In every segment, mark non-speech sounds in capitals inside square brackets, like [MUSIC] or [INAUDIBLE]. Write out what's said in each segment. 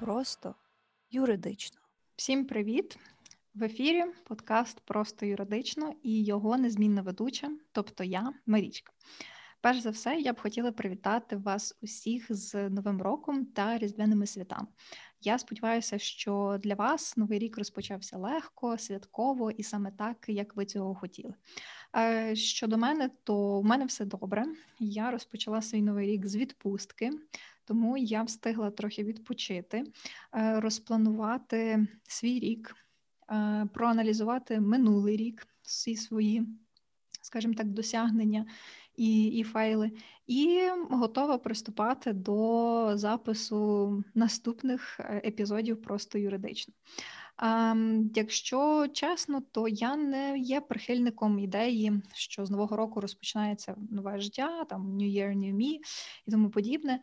просто юридично. Всім привіт! В ефірі подкаст Просто юридично і його незмінна ведуча, тобто я, Марічка. Перш за все, я б хотіла привітати вас усіх з Новим роком та Різдвяними святами. Я сподіваюся, що для вас новий рік розпочався легко, святково і саме так, як ви цього хотіли. Е, щодо мене, то в мене все добре. Я розпочала свій новий рік з відпустки, тому я встигла трохи відпочити, е, розпланувати свій рік, е, проаналізувати минулий рік, всі свої, скажімо так, досягнення і і файли, і готова приступати до запису наступних епізодів просто юридично. А, Якщо чесно, то я не є прихильником ідеї, що з нового року розпочинається нове життя, там New Year, New Me і тому подібне.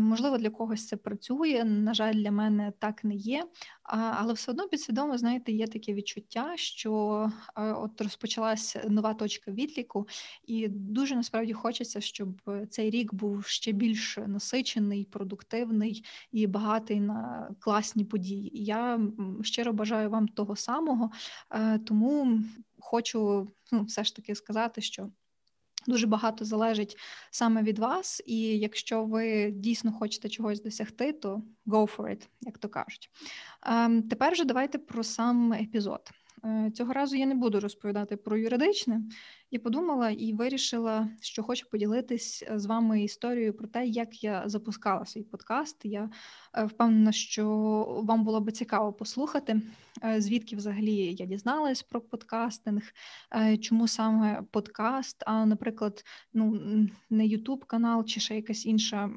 Можливо, для когось це працює. На жаль, для мене так не є. Але все одно підсвідомо, знаєте, є таке відчуття, що от розпочалася нова точка відліку, і дуже насправді хочеться, щоб цей рік був ще більш насичений, продуктивний і багатий на класні події. я щиро бажаю вам того самого, е, тому хочу ну, все ж таки сказати, що. Дуже багато залежить саме від вас, і якщо ви дійсно хочете чогось досягти, то go for it, як то кажуть. Ем, тепер же давайте про сам епізод. Е, цього разу я не буду розповідати про юридичне. Я подумала і вирішила, що хочу поділитись з вами історією про те, як я запускала свій подкаст. Я е, впевнена, що вам було би цікаво послухати, е, звідки взагалі я дізналась про подкастинг, чому саме подкаст, а, наприклад, ну не Ютуб канал чи ще якась інша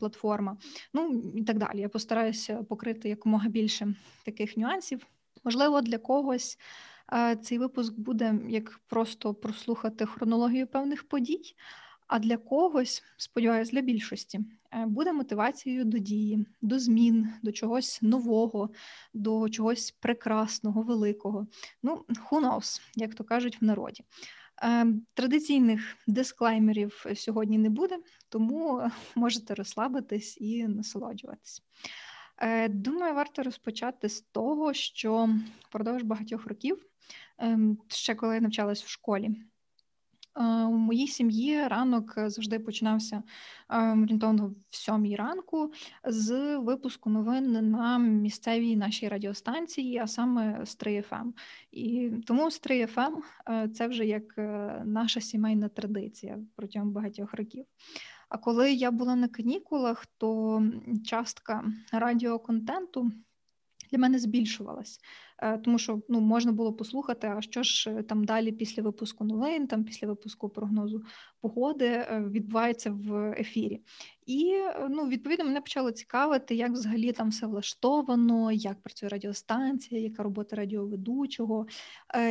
платформа. Ну і так далі. Я постараюся покрити якомога більше таких нюансів. Можливо, для когось цей випуск буде як просто прослухати хронологію певних подій, а для когось, сподіваюся, для більшості е, буде мотивацією до дії, до змін, до чогось нового, до чогось прекрасного, великого. Ну, who knows, як то кажуть в народі. Е, традиційних дисклеймерів сьогодні не буде, тому [LAUGHS] можете розслабитись і насолоджуватись. Е, думаю, варто розпочати з того, що впродовж багатьох років, ем, ще коли я навчалась в школі, е, у моїй сім'ї ранок завжди починався ем, орієнтовно в сьомій ранку з випуску новин на місцевій нашій радіостанції, а саме з 3FM. І тому з 3FM е, це вже як наша сімейна традиція протягом багатьох років. А коли я була на канікулах, то частка радіоконтенту для мене збільшувалась. Е, тому що ну, можна було послухати, а що ж е, там далі після випуску новин, там після випуску прогнозу погоди е, відбувається в ефірі. І ну, відповідно мене почало цікавити, як взагалі там все влаштовано, як працює радіостанція, яка робота радіоведучого.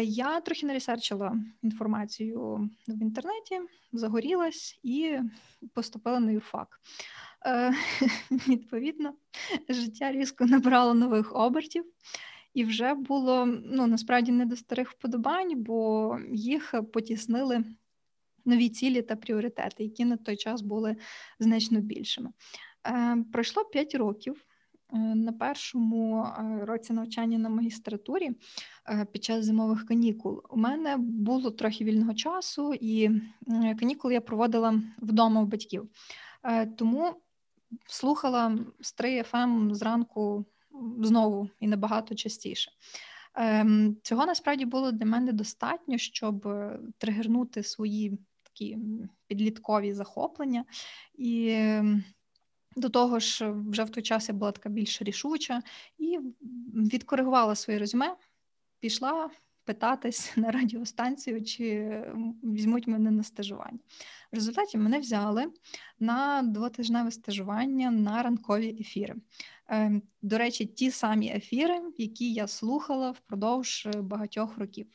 Я трохи наресерчила інформацію в інтернеті, загорілась і поступила на юрфак. [LAUGHS] Відповідно, життя різко набрало нових обертів. І вже було ну насправді не до старих вподобань, бо їх потіснили нові цілі та пріоритети, які на той час були значно більшими. Е, Пройшло 5 років. Е, на першому е, році навчання на магістратурі е, під час зимових канікул у мене було трохи вільного часу, і канікули я проводила вдома у батьків. Тому слухала з 3 FM зранку знову і набагато частіше. Ем, Цього насправді було для мене достатньо, щоб тригернути свої такі підліткові захоплення. І ем, до того ж, вже в той час я була така більш рішуча і відкоригувала своє резюме, пішла питатись [LAUGHS] на радіостанцію, чи візьмуть мене на стажування. В результаті мене взяли на двотижневе стажування на ранкові ефіри. Ем, до речі, ті самі ефіри, які я слухала впродовж багатьох років.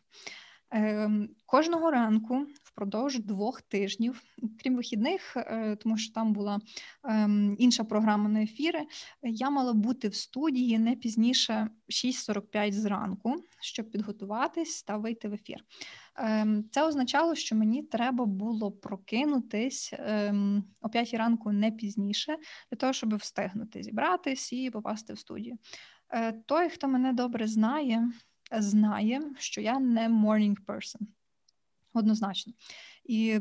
Ем, кожного ранку впродовж двох тижнів, крім вихідних, е, тому що там була ем, інша програма на ефіри. Я мала бути в студії не пізніше 6.45 зранку, щоб підготуватись та вийти в ефір. Ем, це означало, що мені треба було прокинутись ем, о 5 ранку не пізніше, для того, щоб встигнути зібратись і попасти в студію. Е, той, хто мене добре знає, знає, що я не morning person. Однозначно. І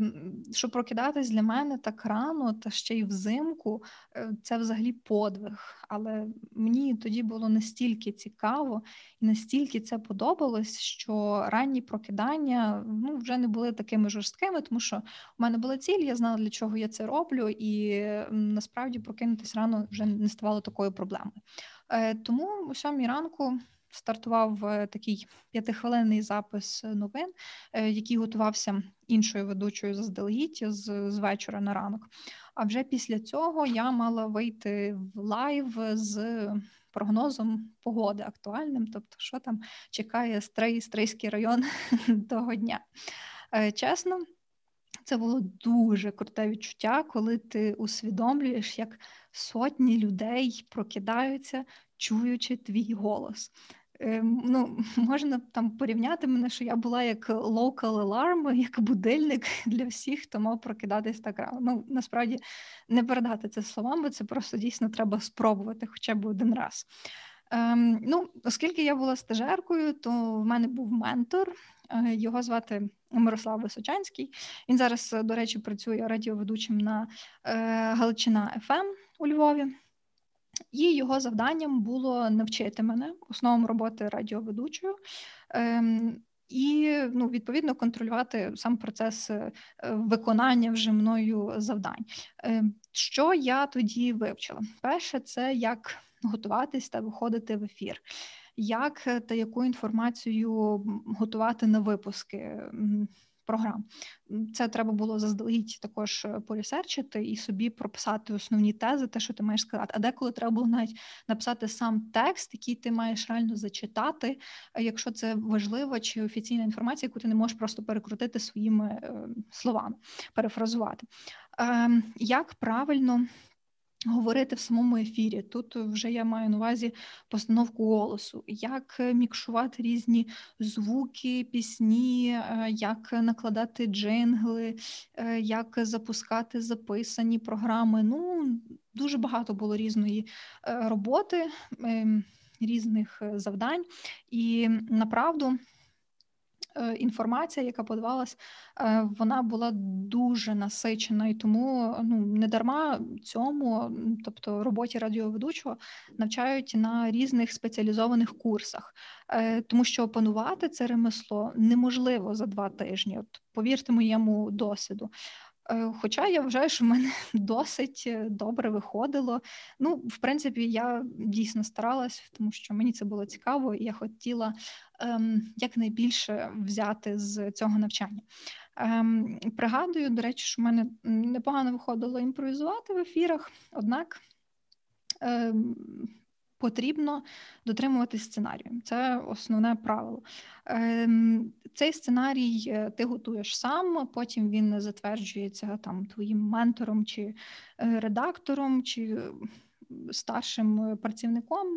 щоб прокидатись для мене так рано, та ще й взимку, е, це взагалі подвиг. Але мені тоді було настільки цікаво і настільки це подобалось, що ранні прокидання ну, вже не були такими жорсткими, тому що у мене була ціль, я знала, для чого я це роблю, і насправді прокинутись рано вже не ставало такою проблемою. Е, тому о сьомій ранку стартував е, такий п'ятихвилинний запис новин, е, який готувався іншою ведучою заздалегідь з, з вечора на ранок. А вже після цього я мала вийти в live з прогнозом погоди актуальним, тобто, що там чекає стрий, стрийський район [LAUGHS] того дня. Е, чесно. Це було дуже круте відчуття, коли ти усвідомлюєш, як сотні людей прокидаються, чуючи твій голос. Ем, ну, [LAUGHS] можна там порівняти мене, що я була як local alarm, як будильник [LAUGHS] для всіх, хто мав прокидатись так рано. Ну, насправді не передати це словами, це просто дійсно треба спробувати хоча б один раз. Ем, ну, Оскільки я була стажеркою, то в мене був ментор, е, його звати Мирослав Височанський. Він зараз, до речі, працює радіоведучим на е, Галичина ФМ у Львові. І його завданням було навчити мене основам роботи радіоведучою. Ем, і ну, відповідно контролювати сам процес е, виконання вже мною завдань. Ем, що я тоді вивчила? Перше, це як готуватись та виходити в ефір, як та яку інформацію готувати на випуски програм. Це треба було заздалегідь також е, порісерчити і собі прописати основні тези, те, що ти маєш сказати. А деколи треба було навіть написати сам текст, який ти маєш реально зачитати, якщо це важлива чи офіційна інформація, яку ти не можеш просто перекрутити своїми е, словами, перефразувати. Ем, як правильно Говорити в самому ефірі. Тут вже я маю на увазі постановку голосу, як мікшувати різні звуки, пісні, е, як накладати джингли, е, як запускати записані програми. Ну, дуже багато було різної е, роботи, ем, різних завдань, і направду. Е, інформація, яка подавалась, е, вона була дуже насичена, і тому ну не дарма цьому, тобто роботі радіоведучого, навчають на різних спеціалізованих курсах, е, тому що опанувати це ремесло неможливо за два тижні. От повірте моєму досвіду. Е, хоча я вважаю, що в мене [LAUGHS] досить е, добре виходило. Ну, в принципі, я дійсно старалась, тому що мені це було цікаво, і я хотіла ем, якнайбільше взяти з цього навчання. Ем, Пригадую, до речі, що в мене непогано виходило імпровізувати в ефірах, однак. Ем, потрібно дотримуватись сценарію. Це основне правило. Ем, цей сценарій е, ти готуєш сам, потім він затверджується там твоїм ментором чи е, редактором, чи старшим працівником,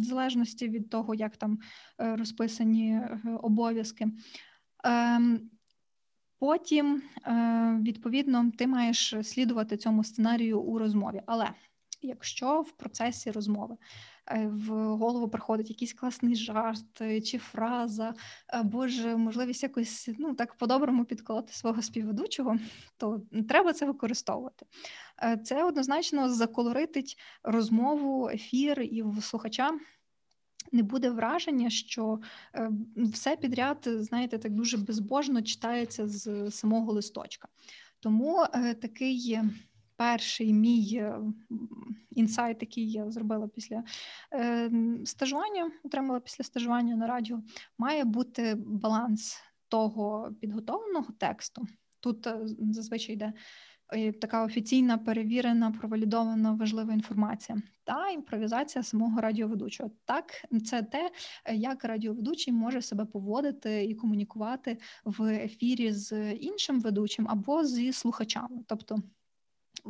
в залежності від того, як там е, розписані обов'язки. Ем, потім, відповідно, ти маєш слідувати цьому сценарію у розмові. Але якщо в процесі розмови Е, в голову приходить якийсь класний жарт е, чи фраза, або ж можливість якось ну так по-доброму підколоти свого співведучого, то треба це використовувати. Е, це однозначно заколоритить розмову, ефір і в слухача. Не буде враження, що все підряд, знаєте, так дуже безбожно читається з самого листочка. Тому такий перший мій е, інсайт, який я зробила після е, стажування, отримала після стажування на радіо, має бути баланс того підготовленого тексту. Тут е, зазвичай йде така офіційна, перевірена, провалідована важлива інформація та імпровізація самого радіоведучого. Так, це те, як радіоведучий може себе поводити і комунікувати в ефірі з іншим ведучим або зі слухачами, тобто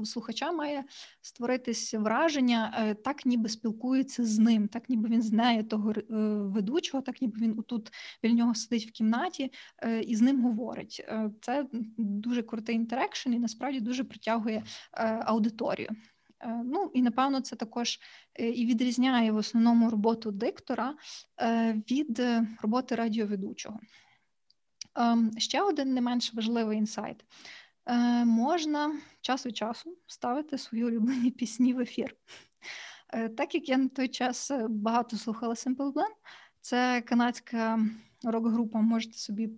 слухача має створитись враження, е, так ніби спілкується з ним, так ніби він знає того е, ведучого, так ніби він тут біля нього сидить в кімнаті е, і з ним говорить. Це дуже крутий інтерекшн і насправді дуже притягує аудиторію. Ну і напевно це також і відрізняє в основному роботу диктора від роботи радіоведучого. Ем, ще один не менш важливий інсайт. Е, можна час від часу ставити свої улюблені пісні в ефір. Е, так як я на той час е, багато слухала Simple Plan, це канадська рок-група, можете собі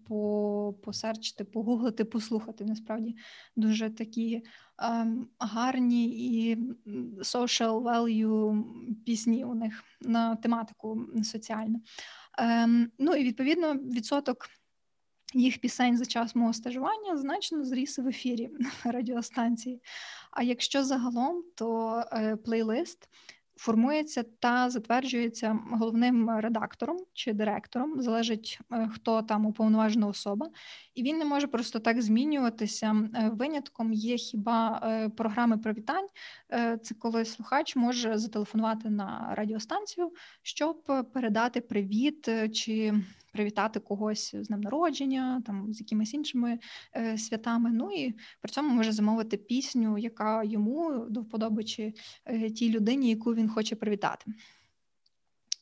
посерчити, погуглити, послухати. Насправді дуже такі ем, гарні і social value пісні у них на тематику соціальну. Ем, ну і відповідно відсоток їх пісень за час мого стажування значно зріс в ефірі [LAUGHS] радіостанції. А якщо загалом, то е, плейлист формується та затверджується головним редактором чи директором, залежить е, хто там уповноважена особа, і він не може просто так змінюватися. Е, винятком є хіба програми привітань. Це коли слухач може зателефонувати на радіостанцію, щоб передати привіт чи привітати когось з днем народження, там з якимись іншими е, святами. Ну і при цьому може замовити пісню, яка йому до вподоби чи е, тій людині, яку він хоче привітати.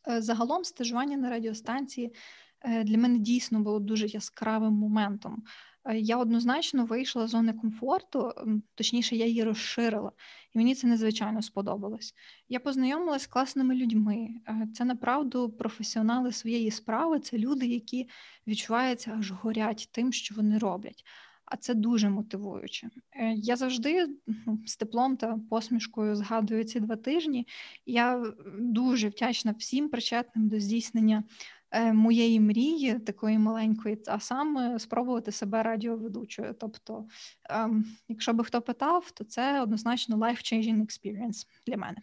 Е, загалом стажування на радіостанції е, для мене дійсно було дуже яскравим моментом. Е, я однозначно вийшла з зони комфорту, точніше, я її розширила, і мені це надзвичайно сподобалось. Я познайомилася з класними людьми. Це направду професіонали своєї справи, це люди, які відчуваються, аж горять тим, що вони роблять. А це дуже мотивуюче. Е, я завжди ну, з теплом та посмішкою згадую ці два тижні. Я дуже вдячна всім причетним до здійснення моєї мрії, такої маленької, а саме спробувати себе радіоведучою. Тобто, ем, якщо би хто питав, то це однозначно life-changing experience для мене.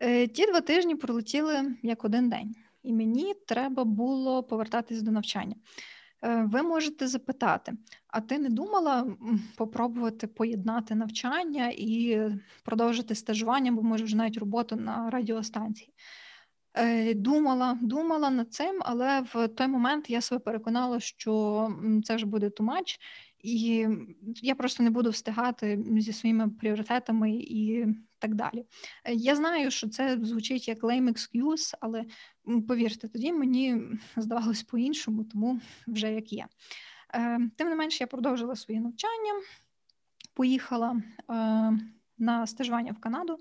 Е, ті два тижні пролетіли як один день, і мені треба було повертатись до навчання. Е, ви можете запитати, а ти не думала попробувати поєднати навчання і продовжити стажування, бо може вже навіть роботу на радіостанції? Е, думала, думала над цим, але в той момент я себе переконала, що це вже буде much, і я просто не буду встигати зі своїми пріоритетами і так далі. Е, я знаю, що це звучить як lame excuse, але повірте, тоді мені [LAUGHS] здавалось по-іншому, тому вже як є. Е, тим не менше, я продовжила своє навчання, поїхала на стажування в Канаду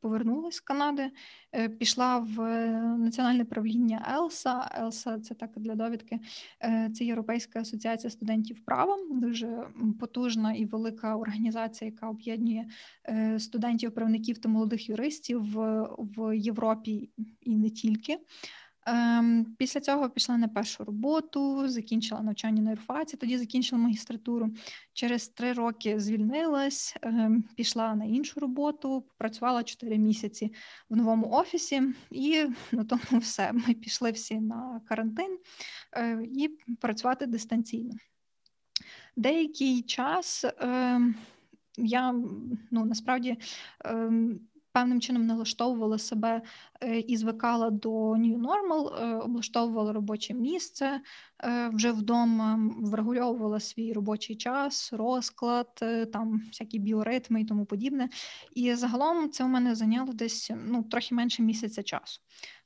повернулася з Канади, е, пішла в е, національне правління Елса. Елса це так для довідки. Е, це Європейська асоціація студентів права, дуже потужна і велика організація, яка об'єднує студентів, правників та молодих юристів в Європі і не тільки. Ем, після цього пішла на першу роботу, закінчила навчання на юрфаці, тоді закінчила магістратуру. Через три роки звільнилась, ем, пішла на іншу роботу, працювала чотири місяці в новому офісі, і на тому [LAUGHS] все. Ми пішли всі на карантин е, і працювати дистанційно. Деякий час ем, я ну насправді певним чином налаштовувала себе е, і звикала до New Normal, е, облаштовувала робоче місце е, вже вдома, врегульовувала свій робочий час, розклад, там всякі біоритми і тому подібне. І загалом це у мене зайняло десь ну, трохи менше місяця часу.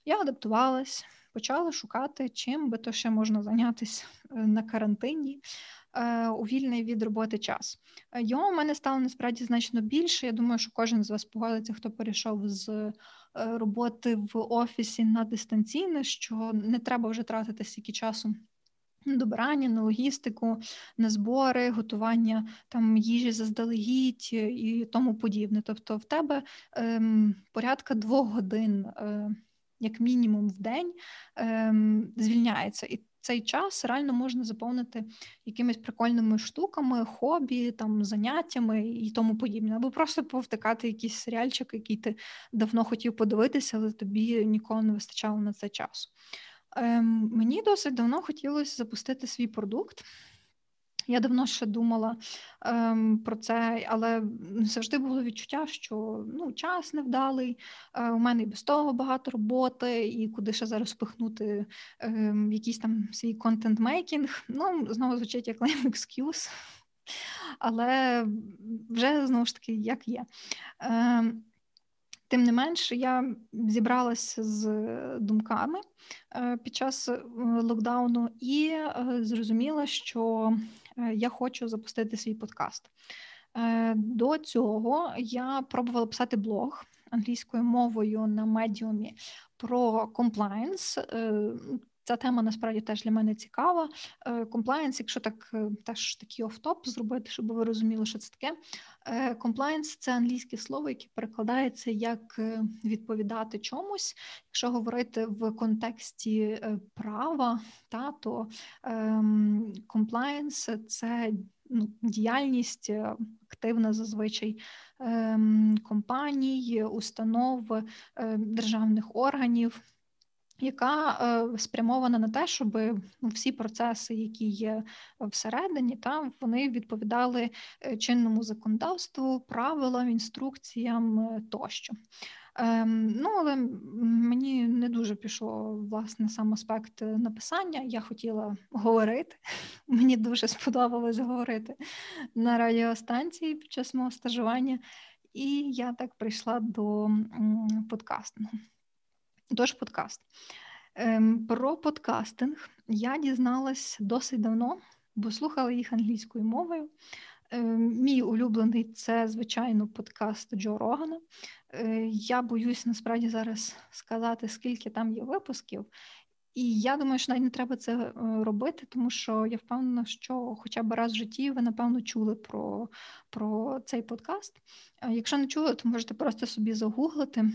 Я адаптувалась, почала шукати, чим би то ще можна зайнятися на карантині. Е, у вільний від роботи час. Е, його у мене стало насправді значно більше. Я думаю, що кожен з вас погодиться, хто перейшов з е, роботи в офісі на дистанційне, що не треба вже тратити стільки часу. На добирання, на логістику, на збори, готування там їжі заздалегідь і тому подібне. Тобто, в тебе ем, порядка двох годин, е, як мінімум, в день ем, звільняється, і цей час реально можна заповнити якимись прикольними штуками, хобі, там заняттями і тому подібне, або просто повтикати якийсь серіальчик, який ти давно хотів подивитися, але тобі ніколи не вистачало на це часу. Ем, Мені досить давно хотілося запустити свій продукт. Я давно ще думала ем, про це, але завжди було відчуття, що ну, час невдалий, е, у мене і без того багато роботи, і куди ще зараз впихнути ем, якийсь там свій контент-мейкінг. Ну, знову звучить як [LAUGHS] lame excuse, але вже знову ж таки як є. Ем, Тим не менш, я зібралася з думками е, під час е, локдауну і е, зрозуміла, що я хочу запустити свій подкаст. До цього я пробувала писати блог англійською мовою на медіумі про комплайнс. Ця тема насправді теж для мене цікава. Комплаєнс, якщо так теж такий офтоп зробити, щоб ви розуміли, що це таке. Комплаєнс це англійське слово, яке перекладається як е, відповідати чомусь. Якщо говорити в контексті е, права, та то комплаєнс це ну, діяльність е, активна зазвичай ем, компаній, установ, державних органів яка е, спрямована на те, щоб ну, всі процеси, які є всередині, та вони відповідали е, чинному законодавству, правилам, інструкціям е, тощо. Ем, ну, але мені не дуже пішло власне сам аспект написання. Я хотіла говорити. [LAUGHS] Мені дуже сподобалось говорити на радіостанції під час мого стажування, і я так прийшла до подкастингу. Тож подкаст. Ем, Про подкастинг я дізналась досить давно, бо слухала їх англійською мовою. Ем, Мій улюблений це, звичайно, подкаст Джо Рогана. Е, я боюсь насправді зараз сказати, скільки там є випусків. І я думаю, що навіть не треба це е, робити, тому що я впевнена, що хоча б раз в житті ви, напевно, чули про про цей подкаст. Якщо не чули, то можете просто собі загуглити.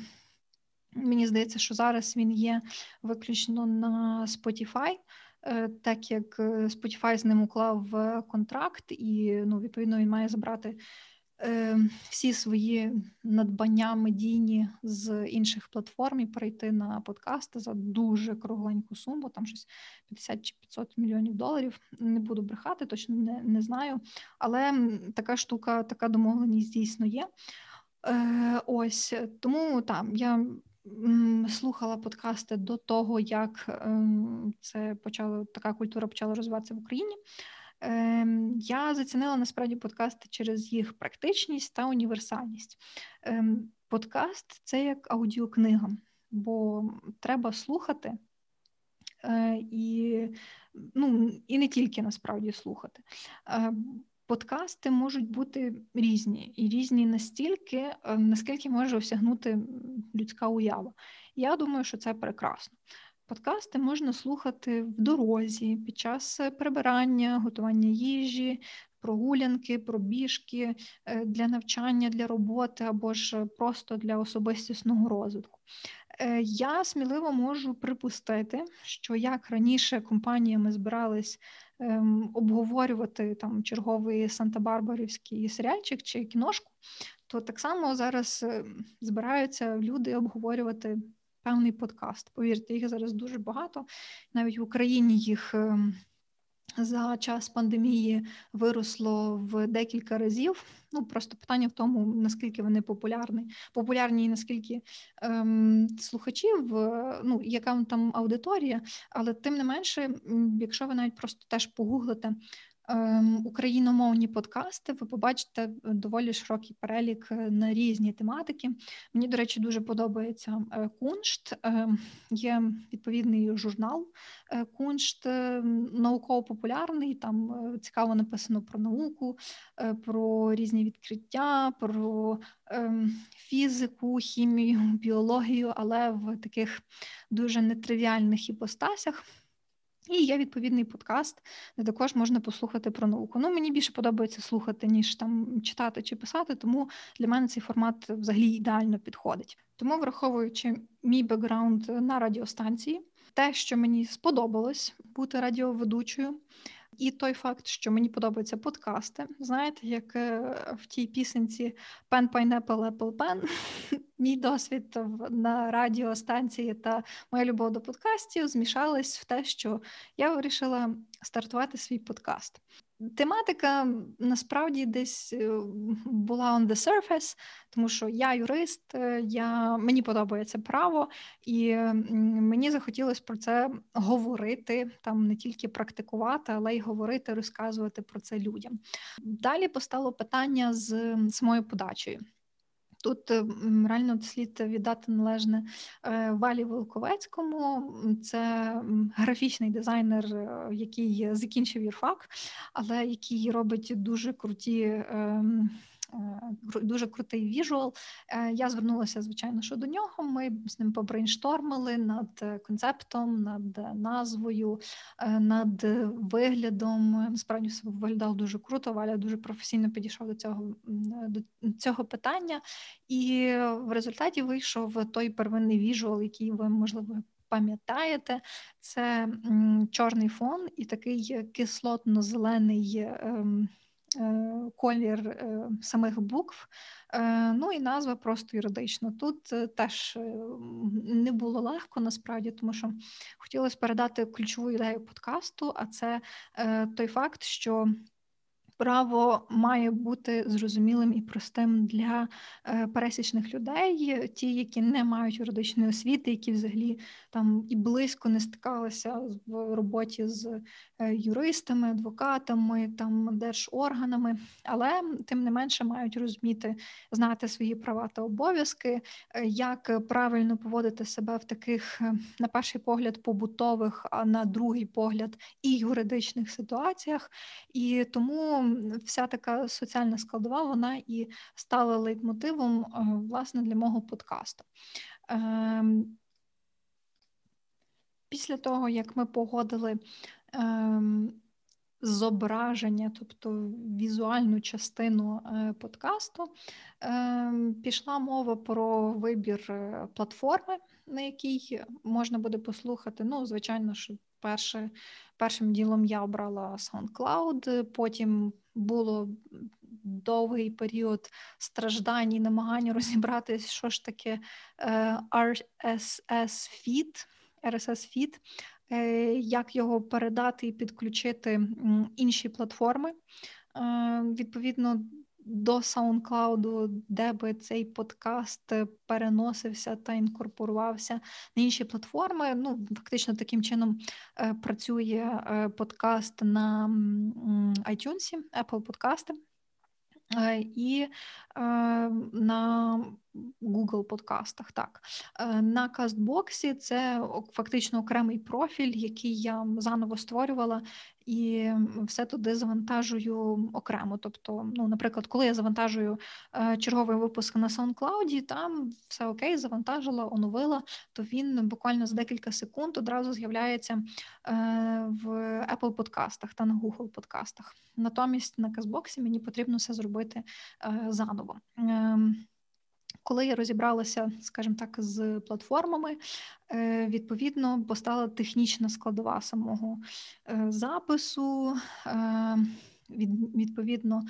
Мені здається, що зараз він є виключно на Spotify, е, так як е, Spotify з ним уклав контракт, і ну, відповідно він має забрати е, всі свої надбання медійні з інших платформ і перейти на подкасти за дуже кругленьку суму, там щось 50 чи 500 мільйонів доларів. Не буду брехати, точно не, не знаю. Але така штука, така домовленість дійсно є. Е, Ось тому там я слухала подкасти до того, як ем, це почало така культура почала розвиватися в Україні. Ем, я зацінила насправді подкасти через їх практичність та універсальність. Ем, подкаст це як аудіокнига, бо треба слухати. Е, і ну, і не тільки насправді слухати. Подкасти можуть бути різні, і різні настільки, е, наскільки може осягнути людська уява. Я думаю, що це прекрасно. Подкасти можна слухати в дорозі під час прибирання, готування їжі, прогулянки, пробіжки е, для навчання, для роботи або ж просто для особистісного розвитку. Е, я сміливо можу припустити, що як раніше компаніями збирались ем, обговорювати там черговий Санта-Барбарівський серіальчик чи кіношку, то так само зараз ем, збираються люди обговорювати певний подкаст. Повірте, їх зараз дуже багато. Навіть в Україні їх. За час пандемії виросло в декілька разів. Ну просто питання в тому, наскільки вони популярні, популярні і наскільки ем, слухачів, ну яка там аудиторія, але тим не менше, якщо ви навіть просто теж погуглите україномовні подкасти, ви побачите е, доволі широкий перелік е, на різні тематики. Мені, до речі, дуже подобається е, куншт. Ем, є відповідний журнал Куншт, науково-популярний. Там цікаво написано про науку, про різні відкриття, про ем, фізику, хімію, [LAUGHS] біологію, але в таких дуже нетривіальних іпостасях. І є відповідний подкаст, де також можна послухати про науку. Ну, мені більше подобається слухати, ніж там читати чи писати, тому для мене цей формат взагалі ідеально підходить. Тому, враховуючи мій бекграунд на радіостанції, те, що мені сподобалось бути радіоведучою. І той факт, що мені подобаються подкасти, знаєте, як е, в тій пісенці Pen Pineapple Apple Pen, [LAUGHS] мій досвід на радіостанції та моя любов до подкастів змішались в те, що я вирішила стартувати свій подкаст. Тематика насправді десь е, була on the surface, тому що я юрист, е, я, мені подобається право, і мені захотілося про це говорити, там не тільки практикувати, але й говорити, розказувати про це людям. Далі постало питання з самою подачею. Тут реально слід віддати належне е, Валі Волковецькому. Це графічний дизайнер, е, який закінчив юрфак, але який робить дуже круті ем, Е, дуже крутий віжуал. Е, я звернулася, звичайно, що до нього. Ми з ним побрейнштормили над е, концептом, над назвою, над виглядом. Насправді все виглядало дуже круто. Валя дуже професійно підійшов до цього до цього питання, і в результаті вийшов той первинний віжуал, який ви можливо. Пам'ятаєте, це чорний фон і такий кислотно-зелений ем, Е, колір е, самих букв. Е, ну і назва просто юридична. Тут теж не було легко насправді, тому що хотілося передати ключову ідею подкасту, а це той факт, що право має бути зрозумілим і простим для е, пересічних людей, ті, які не мають юридичної освіти, які взагалі там і близько не стикалися в роботі з е, юристами, адвокатами, там держорганами, але тим не менше мають розуміти, знати свої права та обов'язки, е, як правильно поводити себе в таких, на перший погляд, побутових, а на другий погляд і юридичних ситуаціях, і тому вся така соціальна складова вона і стала лейтмотивом е, власне для мого подкасту. Ем, після того, як ми погодили ем, зображення, тобто візуальну частину е, подкасту, ем, пішла мова про вибір е, платформи, на якій можна буде послухати. Ну, звичайно, що перше, першим ділом я обрала SoundCloud, потім було довгий період страждань і намагання розібратися, що ж таке е, RSS feed, RSS feed, е, як його передати і підключити інші платформи. Е, відповідно, до SoundCloud, де би цей подкаст переносився та інкорпорувався на інші платформи. Ну, фактично, таким чином е, працює е, подкаст на iTunes, Apple подкасти. Е, і на Google подкастах. Так на кастбоксі це фактично окремий профіль, який я заново створювала, і все туди завантажую окремо. Тобто, ну, наприклад, коли я завантажую е, черговий випуск на SoundCloud, там все окей, завантажила, оновила, то він буквально за декілька секунд одразу з'являється е, в Apple подкастах та на Google подкастах. Натомість на Казбоксі мені потрібно все зробити е, заново. Коли я розібралася, скажімо так, з платформами, е, відповідно постала технічна складова самого е, запису. Е, від, відповідно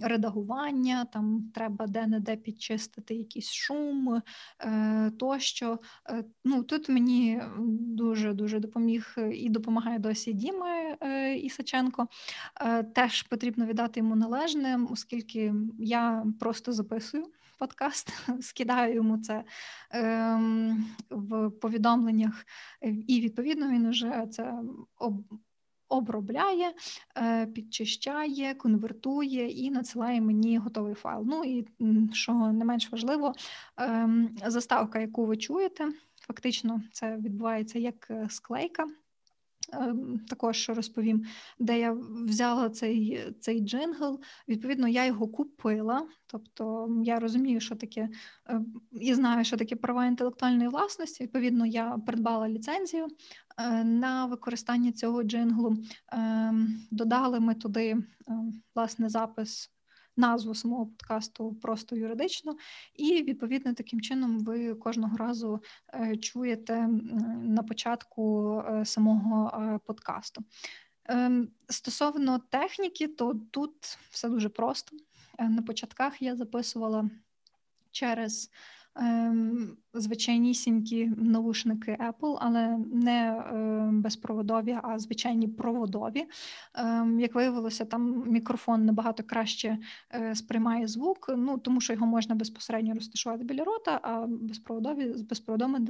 редагування, там треба де-не-де підчистити якийсь шум тощо. Ну, Тут мені дуже дуже допоміг і допомагає досі Діма Ісаченко. Теж потрібно віддати йому належне, оскільки я просто записую подкаст, [LAUGHS] скидаю йому це ем, в повідомленнях, і відповідно він уже це об. Обробляє, е, підчищає, конвертує і надсилає мені готовий файл. Ну і що не менш важливо, ем, заставка, яку ви чуєте, фактично це відбувається як е, склейка. Ем, також розповім, де я взяла цей цей джингл. Відповідно, я його купила. Тобто я розумію, що таке ем, і знаю, що таке права інтелектуальної власності. Відповідно, я придбала ліцензію е, на використання цього джинглу. Ем, додали ми туди власне запис назву самого подкасту просто юридично, і відповідно таким чином ви кожного разу чуєте на початку самого подкасту. Ем, стосовно техніки, то тут все дуже просто. На початках я записувала через ем, звичайнісінькі навушники Apple, але не ем, безпроводові, а звичайні проводові. Ем, як виявилося, там мікрофон набагато краще е, сприймає звук, ну тому що його можна безпосередньо розташувати біля рота, а безпроводові з безпроводовими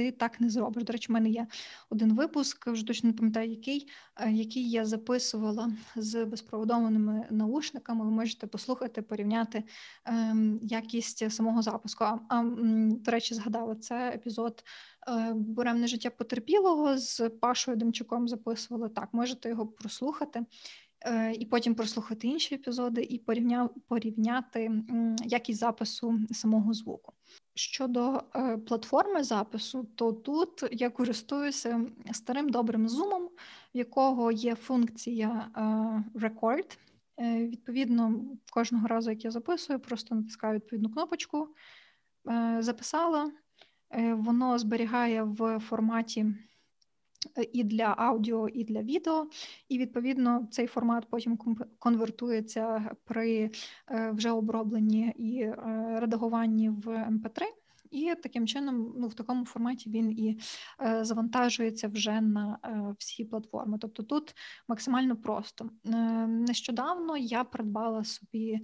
ти так не зробиш. До речі, в мене є один випуск, вже точно не пам'ятаю, який е, який я записувала з безпроводованими наушниками. Ви можете послухати, порівняти ем, якість самого запуску. А, а до речі, згадала це епізод е, буремне життя потерпілого з Пашою Демчуком. Записували так. Можете його прослухати. Е, і потім прослухати інші епізоди і порівняти якість запису самого звуку. Щодо е, платформи запису, то тут я користуюся старим добрим зумом, в якого є функція е, Record. Відповідно, кожного разу, як я записую, просто натискаю відповідну кнопочку, записала, воно зберігає в форматі і для аудіо, і для відео, і відповідно цей формат потім конвертується при е, вже обробленні і е, редагуванні в MP3. І таким чином, ну в такому форматі він і е, завантажується вже на е, всі платформи. Тобто тут максимально просто. Е, нещодавно я придбала собі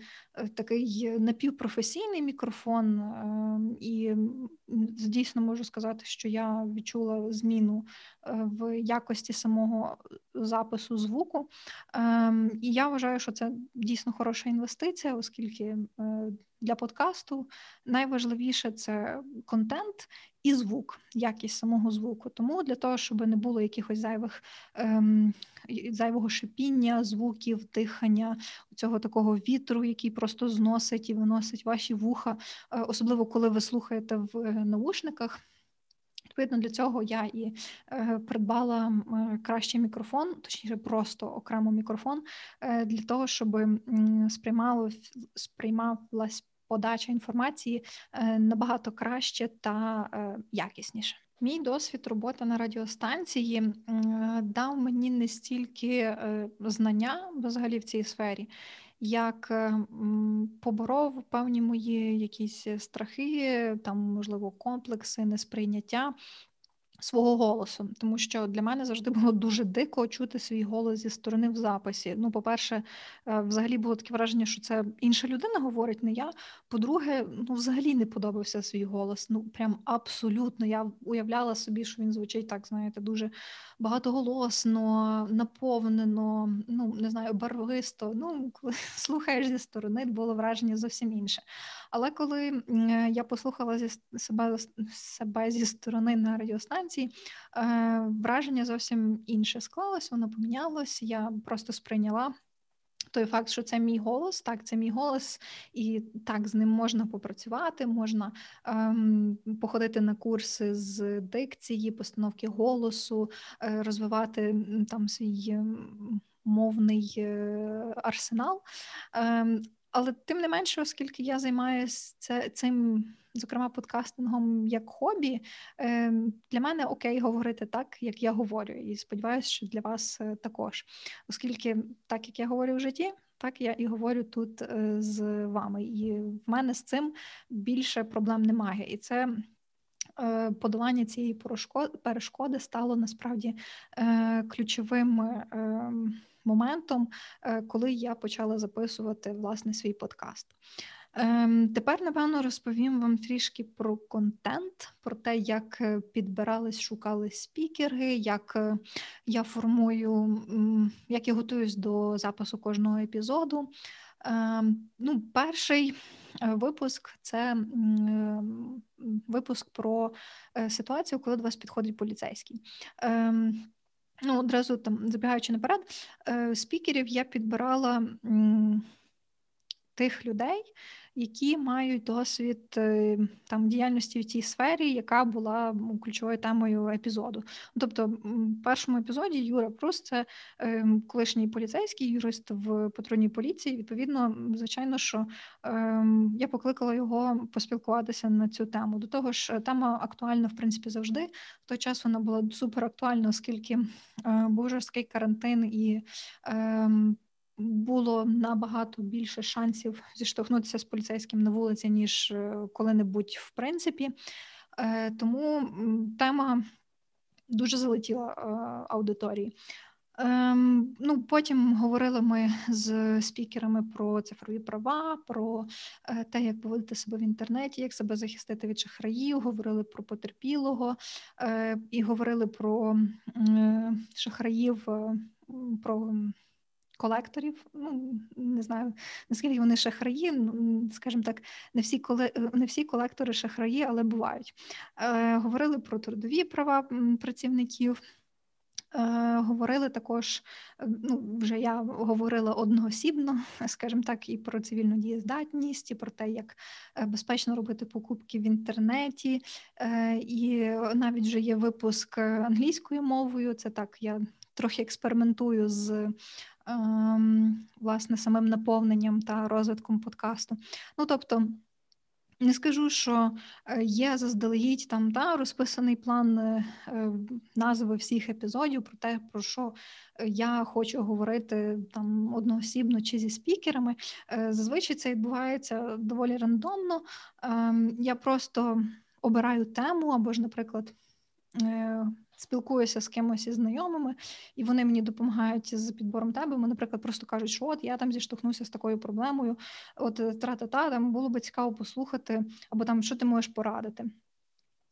такий напівпрофесійний мікрофон, е, і дійсно можу сказати, що я відчула зміну в якості самого запису звуку. Ем, і я вважаю, що це дійсно хороша інвестиція, оскільки для подкасту найважливіше це контент і звук, якість самого звуку. Тому для того, щоб не було якихось зайвих ем, зайвого шипіння, звуків, дихання, цього такого вітру, який просто зносить і виносить ваші вуха, е, особливо коли ви слухаєте в е, наушниках. Відповідно, для цього я і е, придбала е, кращий мікрофон, точніше, просто окремо мікрофон, е, для того, щоб сприймало сприймалась подача інформації набагато краще та якісніше. Мій досвід роботи на радіостанції дав мені не стільки знання взагалі в цій сфері, як поборов певні мої якісь страхи, там можливо комплекси, несприйняття свого голосу, тому що для мене завжди було дуже дико чути свій голос зі сторони в записі. Ну, по-перше, е, взагалі було таке враження, що це інша людина говорить, не я. По-друге, ну взагалі не подобався свій голос. Ну прям абсолютно. Я уявляла собі, що він звучить так, знаєте, дуже багатоголосно, наповнено, ну не знаю, барвисто. Ну, коли [LAUGHS] слухаєш зі сторони, було враження зовсім інше. Але коли я послухала зі себе себе зі сторони на радіостанції, е, враження зовсім інше склалось, воно помінялось. Я просто сприйняла. Той факт, що це мій голос, так, це мій голос, і так з ним можна попрацювати, можна ем, походити на курси з дикції, постановки голосу, е, розвивати там свій мовний е, арсенал. Ем, але тим не менше, оскільки я займаюся цим, зокрема, подкастингом як хобі, ем, для мене окей говорити так, як я говорю, і сподіваюся, що для вас е, також, оскільки так як я говорю в житті. Так, я і говорю тут е, з вами, і в мене з цим більше проблем немає. І це е, подолання цієї перешкоди стало насправді ключовим ем, моментом, е, коли я почала записувати власне свій подкаст. Ем, тепер, напевно, розповім вам трішки про контент, про те, як е, підбирались, шукали спікери, як е, я формую, як я готуюсь до запису кожного епізоду. Ем, ну, Перший випуск це випуск про ситуацію, коли до вас підходить поліцейський. Ну, одразу там забігаючи наперед, е, спікерів я підбирала тих людей, які мають досвід е, там діяльності в тій сфері, яка була ключовою темою епізоду. Тобто, в першому епізоді Юра Прус це ем, колишній поліцейський юрист в патрульній поліції. Відповідно, звичайно, що ем, я покликала його поспілкуватися на цю тему. До того ж, тема актуальна в принципі завжди. В той час вона була супер актуальна, оскільки е, був жорсткий карантин і. Було набагато більше шансів зіштовхнутися з поліцейським на вулиці, ніж е, коли-небудь в принципі. Е, тому тема дуже залетіла е, аудиторії. Ем, ну, Потім говорили ми з спікерами про цифрові права, про те, як поводити себе в інтернеті, як себе захистити від шахраїв, говорили про потерпілого і говорили про шахраїв, про колекторів. Ну не знаю наскільки вони шахраї. Ну, скажімо так, не всі коле... не всі колектори шахраї, але бувають. Е, Говорили про трудові права працівників. Е, говорили також, ну вже я говорила одноосібно, [LAUGHS] скажімо так, і про цивільну дієздатність, і про те, як е, безпечно робити покупки в інтернеті, е, і навіть вже є випуск англійською мовою. Це так, я трохи експериментую з Ем, власне самим наповненням та розвитком подкасту. Ну тобто. Не скажу, що е, є заздалегідь там та розписаний план е, е, назви всіх епізодів про те, про що я хочу говорити там одноосібно чи зі спікерами. Зазвичай це відбувається доволі рандомно. Ем, я просто обираю тему або ж, наприклад спілкуюся з кимось із знайомими, і вони мені допомагають з підбором тебе. Вони, наприклад, просто кажуть, що от я там зіштовхнувся з такою проблемою. От е, тра-та-та, там було би цікаво послухати, або там що ти можеш порадити.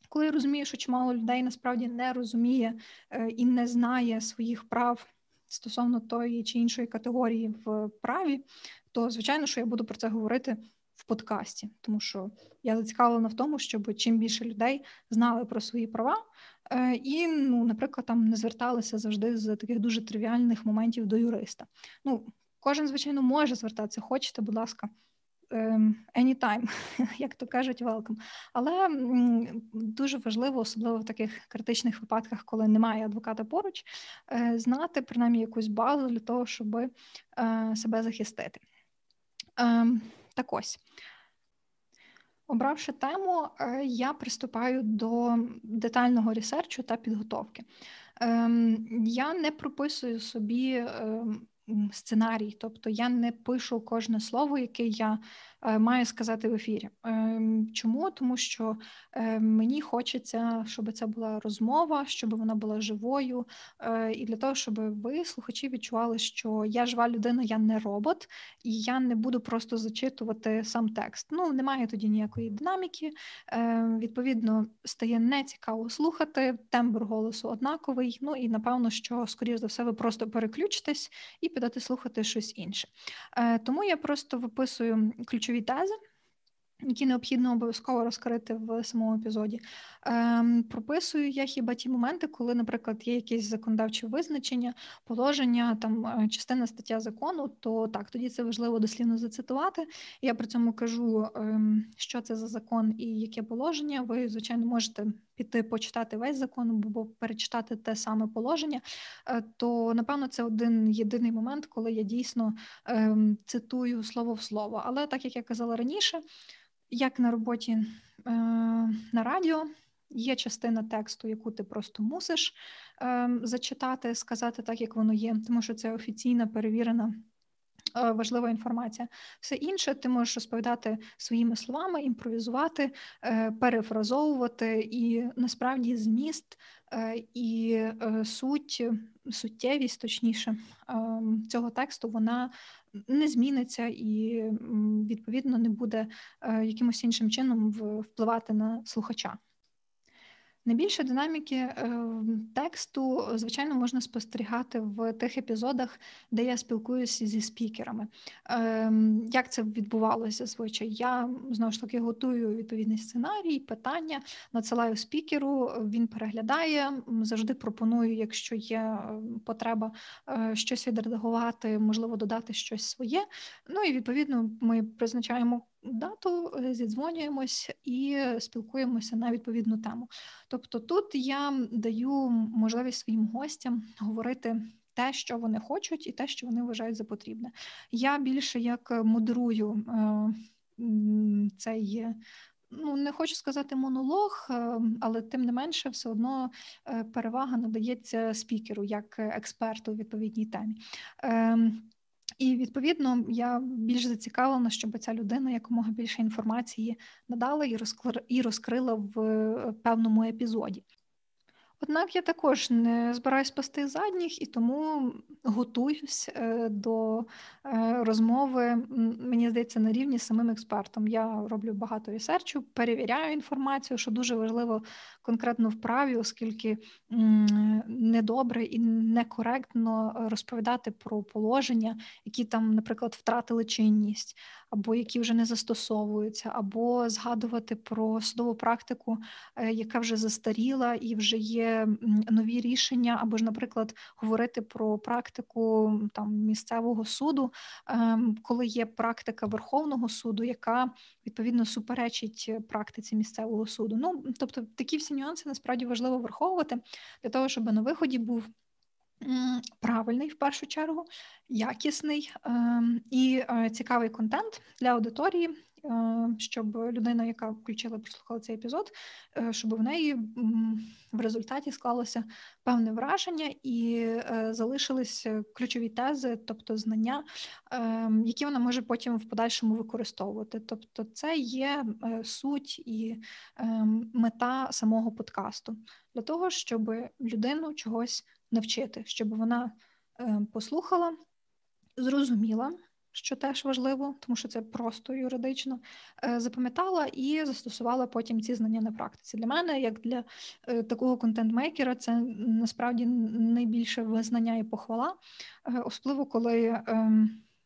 Коли я розумію, що чимало людей насправді не розуміє е, і не знає своїх прав стосовно тої чи іншої категорії в праві, то звичайно, що я буду про це говорити в подкасті, тому що я зацікавлена в тому, щоб чим більше людей знали про свої права, і, ну, наприклад, там не зверталися завжди з таких дуже тривіальних моментів до юриста. Ну, кожен, звичайно, може звертатися, хочете, будь ласка. Ем, anytime, [LAUGHS] як то кажуть, welcome. Але дуже важливо, особливо в таких критичних випадках, коли немає адвоката поруч, е, знати принаймні якусь базу для того, щоб е, себе захистити. Ем, так ось Обравши тему, е, я приступаю до детального ресерчу та підготовки. Ем, я не прописую собі ем, сценарій, тобто я не пишу кожне слово, яке я Е, маю сказати в ефірі. Ем, чому? Тому що е, мені хочеться, щоб це була розмова, щоб вона була живою, е, і для того, щоб ви, слухачі, відчували, що я жива людина, я не робот, і я не буду просто зачитувати сам текст. Ну, немає тоді ніякої динаміки. Відповідно, стає нецікаво слухати, тембр голосу однаковий. Ну і напевно, що, скоріш за все, ви просто переключитесь і підете слухати щось інше. Тому я просто виписую ключові тези. Які необхідно обов'язково розкрити в самому епізоді. Ем, Прописую я хіба ті моменти, коли, наприклад, є якесь законодавче визначення, положення, там е, частина стаття закону, то так, тоді це важливо дослівно зацитувати. Я при цьому кажу, ем, що це за закон і яке положення. Ви, звичайно, можете піти почитати весь закон або перечитати те саме положення. Е, то напевно це один єдиний момент, коли я дійсно ем, цитую слово в слово. Але так як я казала раніше як на роботі е, на радіо, є частина тексту, яку ти просто мусиш е, зачитати, сказати так, як воно є, тому що це офіційна перевірена. Е, важлива інформація. Все інше ти можеш розповідати своїми словами, імпровізувати, е, перефразовувати, і насправді зміст е, і суть, суттєвість, точніше, ем, цього тексту вона не зміниться і відповідно не буде якимось іншим чином впливати на слухача. Найбільше динаміки е, тексту, звичайно, можна спостерігати в тих епізодах, де я спілкуюся зі спікерами. Ем, як це відбувалося зазвичай? Я знову ж таки готую відповідний сценарій, питання, надсилаю спікеру, він переглядає, завжди пропоную, якщо є потреба е, щось відредагувати, можливо, додати щось своє. Ну і відповідно ми призначаємо дату, е, зідзвонюємось і спілкуємося на відповідну тему. Тобто, тут я даю можливість своїм гостям говорити. Те, що вони хочуть, і те, що вони вважають за потрібне. Я більше як модерую е, цей, ну не хочу сказати монолог, е, але тим не менше, все одно перевага надається спікеру як експерту у відповідній темі. І відповідно я більш зацікавлена, щоб ця людина якомога більше інформації надала і розкрила в е, певному епізоді. Однак я також не збираюсь спасти задніх і тому готуюсь е, до е, розмови, мені здається, на рівні з самим експертом. Я роблю багато ресерчу, перевіряю інформацію, що дуже важливо конкретно в праві, оскільки недобре і некоректно розповідати про положення, які там, наприклад, втратили чинність або які вже не застосовуються, або згадувати про судову практику, е, яка вже застаріла і вже є нові рішення, або ж, наприклад, говорити про практику там місцевого суду, ем, коли є практика Верховного суду, яка відповідно суперечить практиці місцевого суду. Ну тобто такі всі нюанси насправді важливо враховувати для того, щоб на виході був. Правильний в першу чергу, якісний ем, і е, цікавий контент для аудиторії, е, щоб людина, яка включила, прослухала цей епізод, е, щоб в неї в результаті склалося певне враження і залишились ключові тези, тобто знання, ем, які вона може потім в подальшому використовувати. Тобто, це є суть і ем, мета самого подкасту для того, щоб людину чогось навчити, щоб вона е, послухала, зрозуміла, що теж важливо, тому що це просто юридично, е, запам'ятала і застосувала потім ці знання на практиці. Для мене, як для е, такого контент-мейкера, це насправді найбільше визнання і похвала, особливо коли.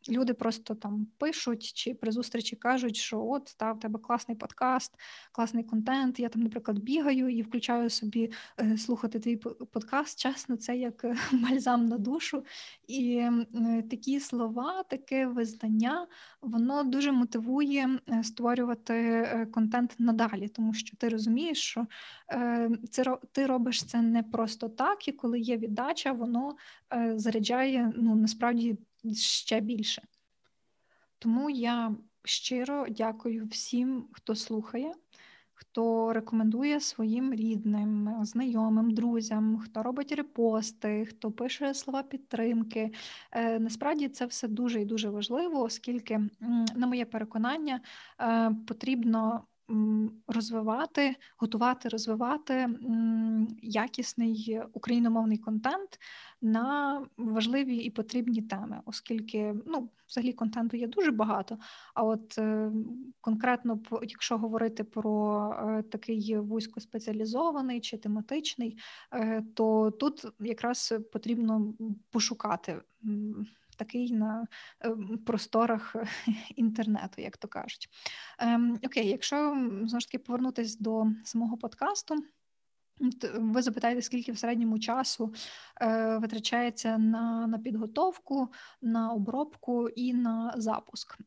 Люди просто там пишуть чи при зустрічі кажуть, що от та в тебе класний подкаст, класний контент. Я там, наприклад, бігаю і включаю собі е, слухати твій подкаст. Чесно, це як е, [LAUGHS] бальзам на душу. І е, такі слова, таке визнання, воно дуже мотивує створювати контент надалі, тому що ти розумієш, що це ти робиш це не просто так, і коли є віддача, воно заряджає ну насправді ще більше. Тому я щиро дякую всім, хто слухає, хто рекомендує своїм рідним, знайомим, друзям, хто робить репости, хто пише слова підтримки. Е, насправді це все дуже і дуже важливо, оскільки, на моє переконання, е, потрібно розвивати, готувати, розвивати якісний україномовний контент на важливі і потрібні теми, оскільки ну, взагалі контенту є дуже багато. А от е, конкретно, якщо говорити про е, такий вузькоспеціалізований чи тематичний, е, то тут якраз потрібно пошукати такий на ем, просторах [LAUGHS] інтернету, як то кажуть. Ем, окей, якщо знову ж таки повернутися до самого подкасту. Ви запитаєте, скільки в середньому часу е, витрачається на на підготовку, на обробку і на запуск.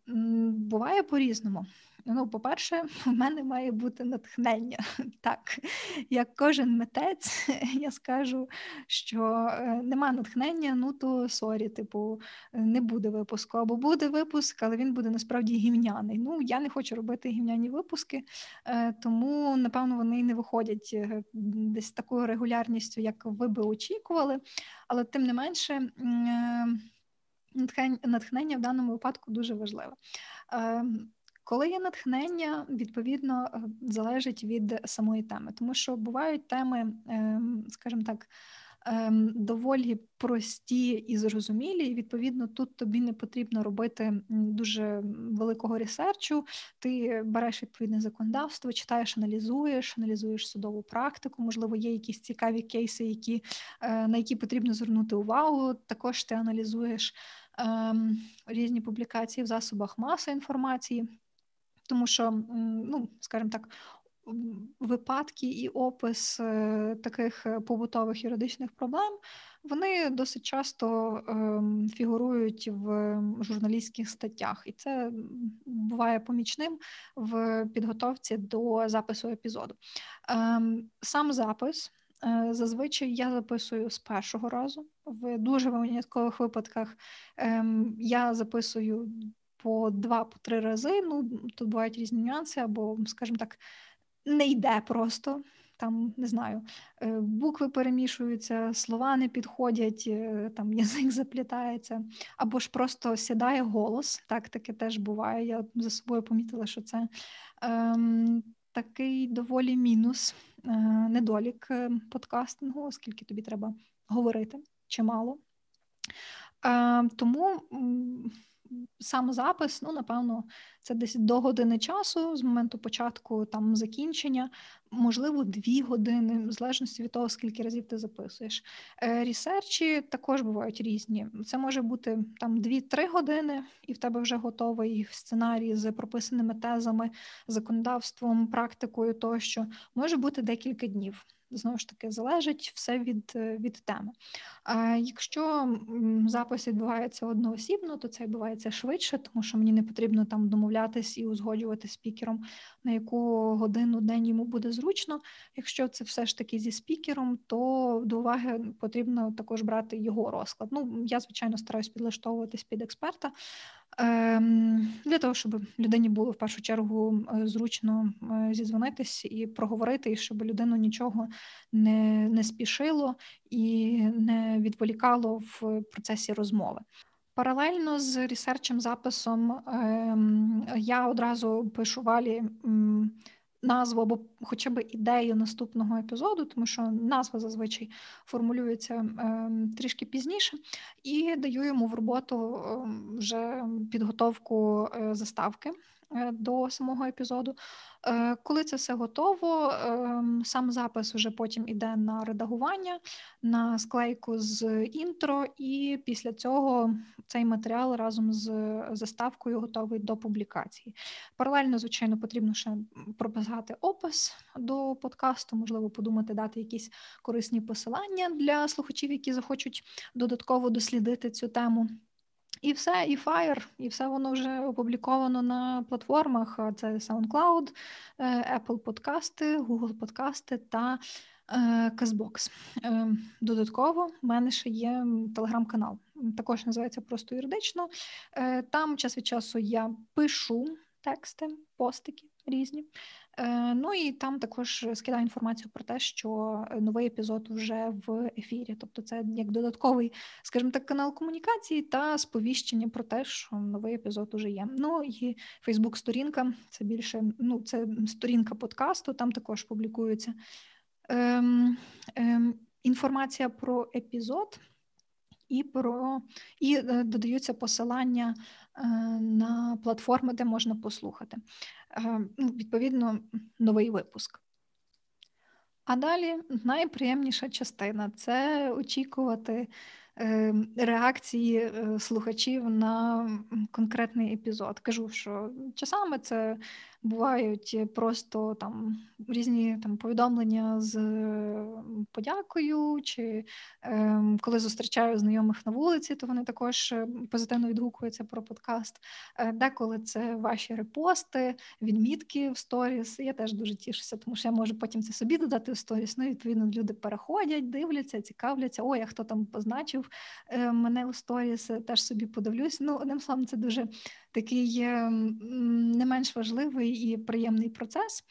Буває по-різному. Ну, по-перше, [LAUGHS] у мене має бути натхнення. [LAUGHS] Так, як кожен митець, [LAUGHS] я скажу, що е, нема натхнення, ну то sorry, типу, не буде випуску. Або буде випуск, але він буде насправді гівняний. Ну, я не хочу робити гівняні випуски, е, тому, напевно, вони не виходять е, десь такою регулярністю, як ви би очікували. Але тим не менше, натхнення в даному випадку дуже важливе. Коли є натхнення, відповідно залежить від самої теми, тому що бувають теми, ем, скажімо так, ем, доволі прості і зрозумілі. І відповідно тут тобі не потрібно робити дуже великого ресерчу. Ти береш відповідне законодавство, читаєш, аналізуєш, аналізуєш судову практику. Можливо, є якісь цікаві кейси, які е, на які потрібно звернути увагу. Також ти аналізуєш ем, різні публікації в засобах маси інформації. Тому що, ну скажімо так, випадки і опис е, таких е, побутових юридичних проблем вони досить часто ем, фігурують в журналістських статтях, і це буває помічним в підготовці до запису епізоду. Ем, сам запис. Е, зазвичай я записую з першого разу. В дуже виняткових випадках ем, я записую по два-по три рази. Ну тут бувають різні нюанси, або, скажімо так, не йде просто. Там не знаю, е, букви перемішуються, слова не підходять, е, там [LAUGHS] язик заплітається, або ж просто сідає голос. Так таке теж буває. Я за собою помітила, що це ем, такий доволі мінус, е, недолік е, подкастингу, оскільки тобі треба говорити чимало. Е, тому сам запис, ну, напевно, це десь до години часу з моменту початку там закінчення, можливо, дві години, в залежності від того, скільки разів ти записуєш. Е, ресерчі також бувають різні. Це може бути там 2-3 години, і в тебе вже готовий сценарій з прописаними тезами, законодавством, практикою тощо. Може бути декілька днів знову ж таки залежить все від е, від теми. А якщо запис відбувається одноосібно, то це відбувається швидше, тому що мені не потрібно там домовлятись і узгоджувати спікером, на яку годину день йому буде зручно. Якщо це все ж таки зі спікером, то до уваги потрібно також брати його розклад. Ну я звичайно стараюсь підлаштовуватись під експерта. Ем, для того, щоб людині було в першу чергу е, зручно е, зізвонитись і проговорити, і щоб людину нічого не не спішило і не відволікало в процесі розмови. Паралельно з ресерчем записом ем, я одразу пишу валі назву або хоча б ідею наступного епізоду, тому що назва зазвичай формулюється е, трішки пізніше, і даю йому в роботу е, вже підготовку е, заставки. Е, до самого епізоду. Е, коли це все готово, ем, сам запис вже потім іде на редагування, на склейку з інтро, і після цього цей матеріал разом з заставкою готовий до публікації. Паралельно, звичайно, потрібно ще прописати опис до подкасту, можливо, подумати, дати якісь корисні посилання для слухачів, які захочуть додатково дослідити цю тему. І все, і Fire, і все воно вже опубліковано на платформах. Це SoundCloud, е, Apple подкасти, Google подкасти та Казбокс. Е, додатково в мене ще є телеграм-канал. Також називається просто юридично. Там час від часу я пишу тексти, постики різні. Е, ну і там також скидаю інформацію про те, що новий епізод вже в ефірі. Тобто, це як додатковий, скажімо так, канал комунікації та сповіщення про те, що новий епізод уже є. Ну і Фейсбук-сторінка це більше ну, це сторінка подкасту, там також публікується ем, ем, інформація про епізод і про і е, додаються посилання е, на платформи, де можна послухати. Е, ну, відповідно, новий випуск. А далі найприємніша частина це очікувати реакції слухачів на конкретний епізод. Кажу, що часами це бувають просто там різні там повідомлення з подякою, чи е, коли зустрічаю знайомих на вулиці, то вони також е, позитивно відгукуються про подкаст. Е, деколи це ваші репости, відмітки в сторіс. Я теж дуже тішуся, тому що я можу потім це собі додати в сторіс. Ну, відповідно, люди переходять, дивляться, цікавляться. Ой, а хто там позначив е, мене у сторіс, теж собі подивлюсь. Ну, одним словом, це дуже такий не менш важливий і приємний процес.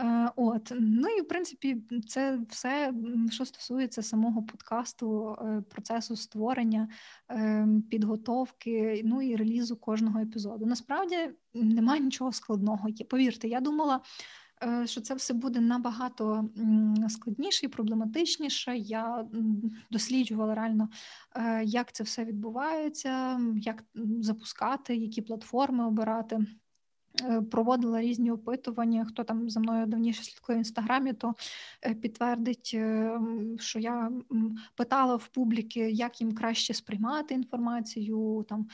Е, от, ну і в принципі, це все, що стосується самого подкасту, е, процесу створення, е, підготовки, ну і релізу кожного епізоду. Насправді немає нічого складного. Повірте, я думала. що це все буде набагато складніше і проблематичніше. Я досліджувала реально, як це все відбувається, як запускати, які платформи обирати. Е, проводила різні опитування. Хто там за мною давніше слідкує в інстаграмі, то е, підтвердить, е, що я питала в публіки, як їм краще сприймати інформацію, там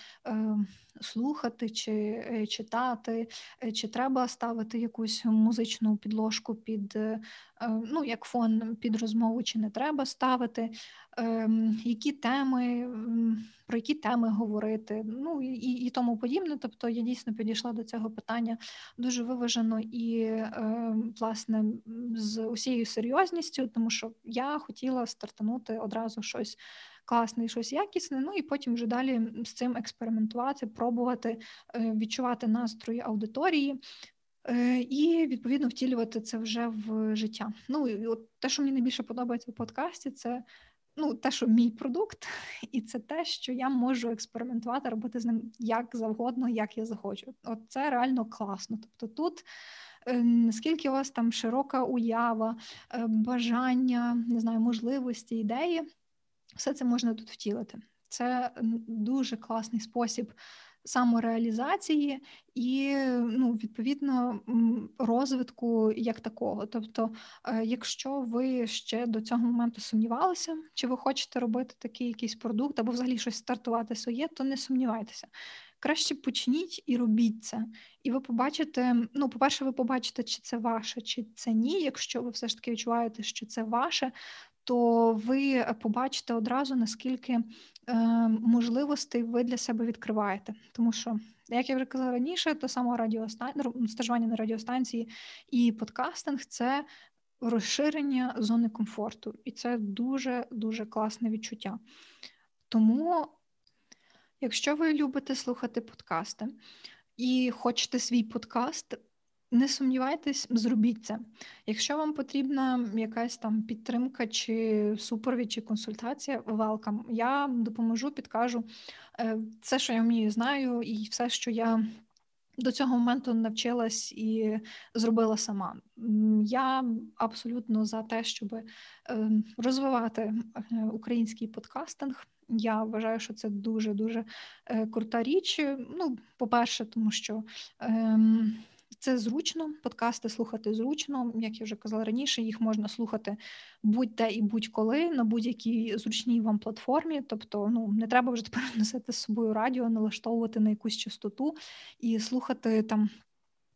слухати чи читати, чи треба ставити якусь музичну підложку під ну, як фон під розмову, чи не треба ставити, ем, які теми про які теми говорити, ну і і тому подібне. Тобто я дійсно підійшла до цього питання дуже виважено і е, власне з усією серйозністю, тому що я хотіла стартанути одразу щось. Класне щось якісне, ну і потім вже далі з цим експериментувати, пробувати е, відчувати настрої аудиторії е, і відповідно втілювати це вже в життя. Ну і от те, що мені найбільше подобається в подкасті, це ну, те, що мій продукт, [LAUGHS] і це те, що я можу експериментувати, робити з ним як завгодно, як я захочу. От це реально класно. Тобто тут. Е, наскільки у вас там широка уява, е, бажання, не знаю, можливості, ідеї, все це можна тут втілити. Це дуже класний спосіб самореалізації і ну, відповідно розвитку як такого. Тобто, е, якщо ви ще до цього моменту сумнівалися, чи ви хочете робити такий якийсь продукт або взагалі щось стартувати своє, то не сумнівайтеся. Краще почніть і робіть це. І ви побачите, ну, по-перше, ви побачите, чи це ваше, чи це ні. Якщо ви все ж таки відчуваєте, що це ваше, то ви побачите одразу, наскільки е, можливостей ви для себе відкриваєте. Тому що, як я вже казала раніше, то саме радіостан... Ну, стажування на радіостанції і подкастинг це розширення зони комфорту, і це дуже дуже класне відчуття. Тому, якщо ви любите слухати подкасти і хочете свій подкаст, не сумнівайтесь, зробіть це. Якщо вам потрібна якась там підтримка, чи супровід, чи консультація, welcome. Я допоможу, підкажу е, все, що я вмію, знаю, і все, що я до цього моменту навчилась і зробила сама. Я абсолютно за те, щоб е, розвивати е, український подкастинг. Я вважаю, що це дуже дуже крута річ. Ну, по-перше, тому що. Ем, це зручно, подкасти слухати зручно, як я вже казала раніше, їх можна слухати будь-де і будь-коли на будь-якій зручній вам платформі. Тобто, ну не треба вже тепер [LAUGHS] носити з собою радіо, налаштовувати на якусь частоту і слухати там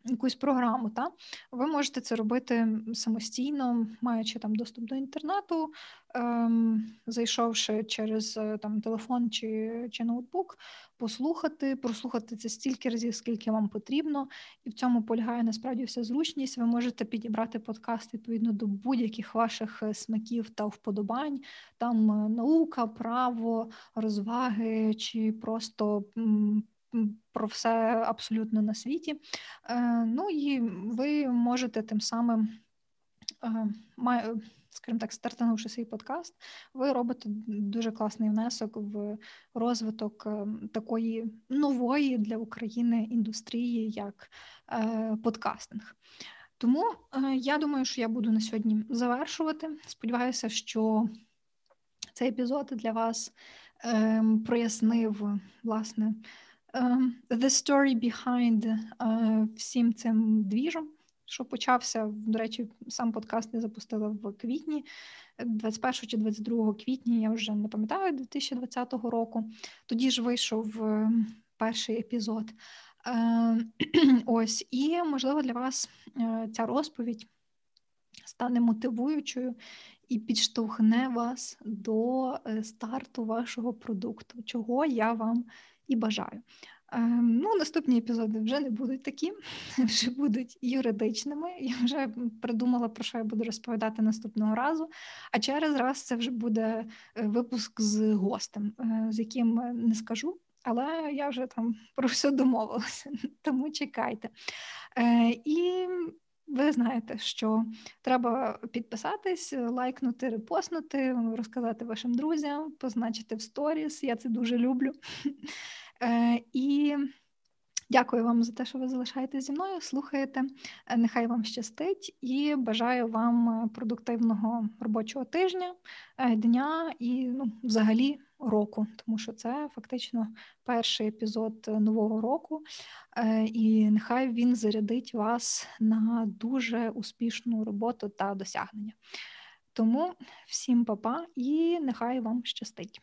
якусь програму, та? Ви можете це робити самостійно, маючи там доступ до інтернету, ем, зайшовши через е, там телефон чи чи ноутбук, послухати, прослухати це стільки разів, скільки вам потрібно, і в цьому полягає насправді вся зручність. Ви можете підібрати подкаст відповідно до будь-яких ваших е, смаків та вподобань, там е, наука, право, розваги чи просто про все абсолютно на світі. Е, ну і ви можете тим самим, е, скажімо так, стартанувши свій подкаст, ви робите дуже класний внесок в розвиток е, такої нової для України індустрії, як подкастинг. Тому я думаю, що я буду на сьогодні завершувати. Сподіваюся, що цей епізод для вас ем, прояснив власне the story behind uh, всім цим двіжом, що почався, до речі, сам подкаст я запустила в квітні, 21 чи 22 квітня, я вже не пам'ятаю 2020 року. Тоді ж вийшов ем, перший епізод. Е, [CLEARS THROAT] ось, і можливо для вас е, ця розповідь стане мотивуючою і підштовхне вас до е, старту вашого продукту, чого я вам і бажаю. Ем, ну, Наступні епізоди вже не будуть такі, [LAUGHS] вже будуть юридичними. Я вже придумала, про що я буду розповідати наступного разу. А через раз це вже буде е, випуск з гостем, е, з яким не скажу, але я вже там [LAUGHS] про все домовилася, тому чекайте. Е, і ви знаєте, що треба підписатись, лайкнути, репостнути, розказати вашим друзям, позначити в сторіс. Я це дуже люблю. [LAUGHS] Е, і Дякую вам за те, що ви залишаєтесь зі мною, слухаєте. Е, Нехай вам щастить і бажаю вам продуктивного робочого тижня, е, дня і ну, взагалі року, тому що це фактично перший епізод е, нового року. Е, І нехай він зарядить вас на дуже успішну роботу та досягнення. Тому всім па-па і нехай вам щастить.